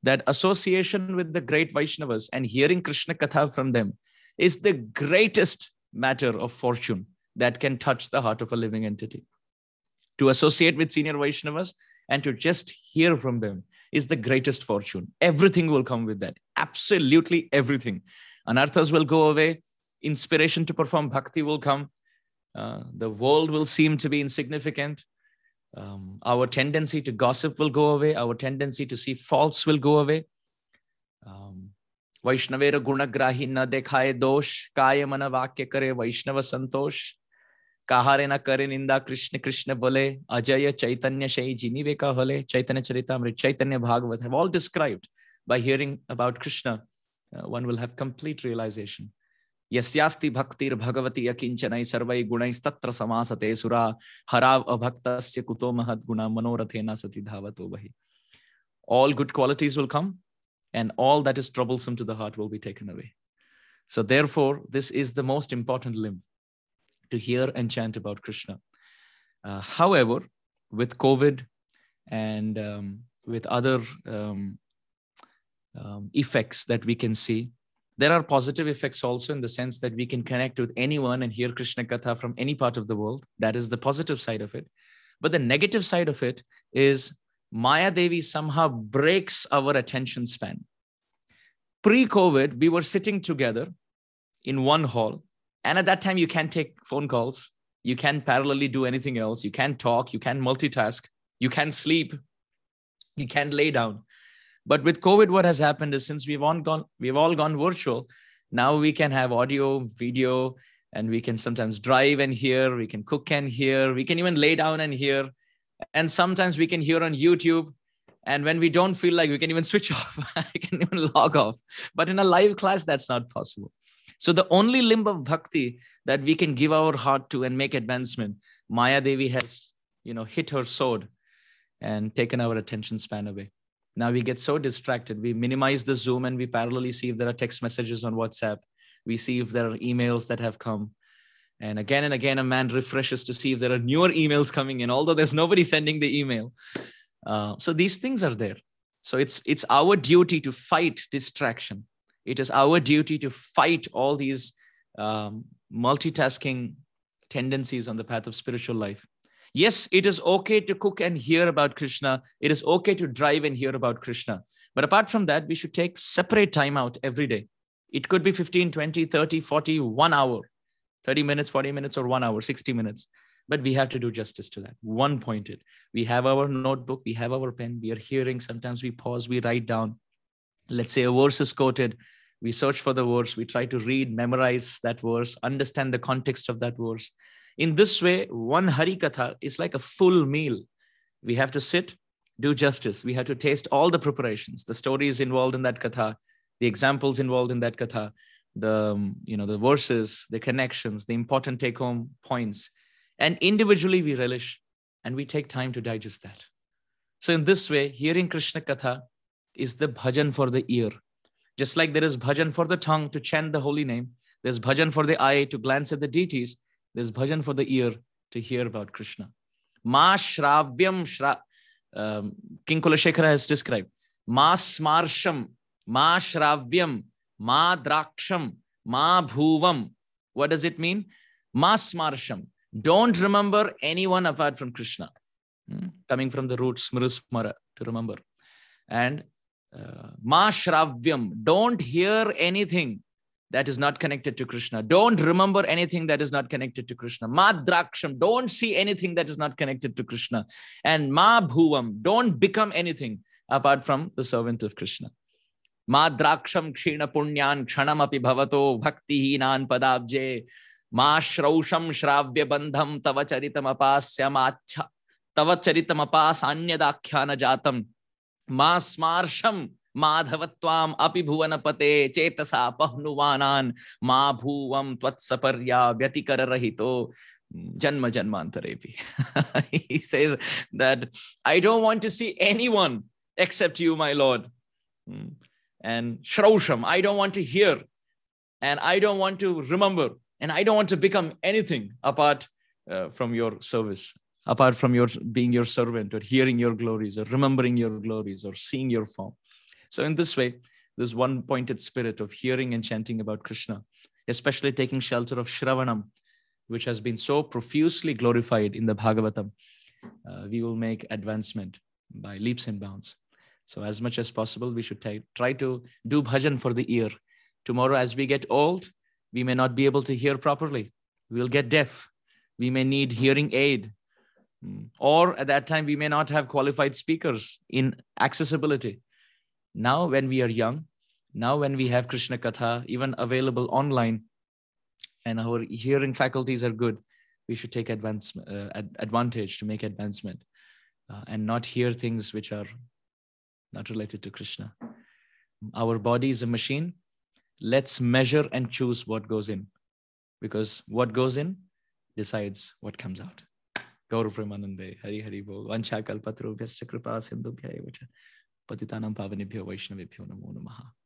A: that association with the great Vaishnavas and hearing Krishna Katha from them is the greatest matter of fortune that can touch the heart of a living entity. To associate with senior Vaishnavas and to just hear from them is the greatest fortune. Everything will come with that. Absolutely everything. Anarthas will go away. Inspiration to perform bhakti will come. Uh, the world will seem to be insignificant um, our tendency to gossip will go away our tendency to see faults will go away um, वैष्णवेर गुणग्राही न देखाए दोष काय मन वाक्य करे वैष्णव संतोष कहारे न करे निंदा कृष्ण कृष्ण बोले अजय चैतन्य शई जिनी वे का हले चैतन्य चरितामृत चैतन्य Bhagavat have all described by hearing about krishna uh, one will have complete realization यस्यास्ति भक्तिर Bhagwati अकिंचन सर्वै गुणैस्तत्र समासते सुरा हराव अभक्तस्य कुतो महद गुण मनोरथेन सति धावतो वहि all good qualities will come and all that is troublesome to the heart will be taken away so therefore this is the most important limb to hear and chant about krishna uh, however with covid and um, with other um, um, effects that we can see there are positive effects also in the sense that we can connect with anyone and hear Krishna Katha from any part of the world. That is the positive side of it. But the negative side of it is Maya Devi somehow breaks our attention span. Pre COVID, we were sitting together in one hall. And at that time, you can't take phone calls. You can't parallelly do anything else. You can't talk. You can't multitask. You can't sleep. You can't lay down. But with COVID, what has happened is since we've all gone, we've all gone virtual, now we can have audio, video, and we can sometimes drive and hear, we can cook and hear, we can even lay down and hear. And sometimes we can hear on YouTube. And when we don't feel like we can even switch off, I can even log off. But in a live class, that's not possible. So the only limb of bhakti that we can give our heart to and make advancement, Maya Devi has, you know, hit her sword and taken our attention span away. Now we get so distracted. We minimize the Zoom and we parallelly see if there are text messages on WhatsApp. We see if there are emails that have come. And again and again, a man refreshes to see if there are newer emails coming in, although there's nobody sending the email. Uh, so these things are there. So it's it's our duty to fight distraction. It is our duty to fight all these um, multitasking tendencies on the path of spiritual life. Yes, it is okay to cook and hear about Krishna. It is okay to drive and hear about Krishna. But apart from that, we should take separate time out every day. It could be 15, 20, 30, 40, one hour, 30 minutes, 40 minutes, or one hour, 60 minutes. But we have to do justice to that. One pointed. We have our notebook, we have our pen, we are hearing. Sometimes we pause, we write down. Let's say a verse is quoted. We search for the verse, we try to read, memorize that verse, understand the context of that verse in this way, one Hari Katha is like a full meal. We have to sit, do justice. We have to taste all the preparations, the stories involved in that Katha, the examples involved in that Katha, the, um, you know, the verses, the connections, the important take home points. And individually we relish and we take time to digest that. So in this way, hearing Krishna Katha is the bhajan for the ear. Just like there is bhajan for the tongue to chant the holy name, there's bhajan for the eye to glance at the deities, there's bhajan for the ear to hear about Krishna. Ma Shravyam Shra. Um, King Kulashekara has described Ma Smarsham, Ma Shravyam, Ma Draksham, Ma Bhuvam. What does it mean? Ma Smarsham. Don't remember anyone apart from Krishna. Hmm? Coming from the root Smrusmara, to remember. And Uh, Ma Shravyam, don't hear anything that is not connected to Krishna. Don't remember anything that is not connected to Krishna. Ma Draksham, don't see anything that is not connected to Krishna. And Ma Bhuvam, don't become anything apart from the servant of Krishna. Ma Draksham Kshina Punyan Kshanamapi Bhavato Bhaktihinan Padabje Ma Shrausham Shravya Bandham Tava Charitam Apasya Macha Tava Charitam Apas Anyadakhyana Jatam Ma Smarsham माधवत्वाम अपि भुवनपते चेतसा पहनुवानान मा भूवम त्वत्सपर्या व्यतिकर रहितो janma janmantarepi he says that i don't want to see anyone except you my lord and shrausham i don't want to hear and i don't want to remember and i don't want to become anything apart uh, from your service apart from your being your servant or hearing your glories or remembering your glories or seeing your form so, in this way, this one pointed spirit of hearing and chanting about Krishna, especially taking shelter of Shravanam, which has been so profusely glorified in the Bhagavatam, uh, we will make advancement by leaps and bounds. So, as much as possible, we should t- try to do bhajan for the ear. Tomorrow, as we get old, we may not be able to hear properly. We'll get deaf. We may need hearing aid. Hmm. Or at that time, we may not have qualified speakers in accessibility. Now, when we are young, now when we have Krishna Katha even available online, and our hearing faculties are good, we should take advance, uh, advantage to make advancement uh, and not hear things which are not related to Krishna. Our body is a machine. Let's measure and choose what goes in because what goes in decides what comes out. Gaurav Premanande, Hari Hari Bol, Vancha Kalpatru, Vyascha Kripa पतितानां पावनेभ्यो वैष्णवेभ्यो नमो नमः।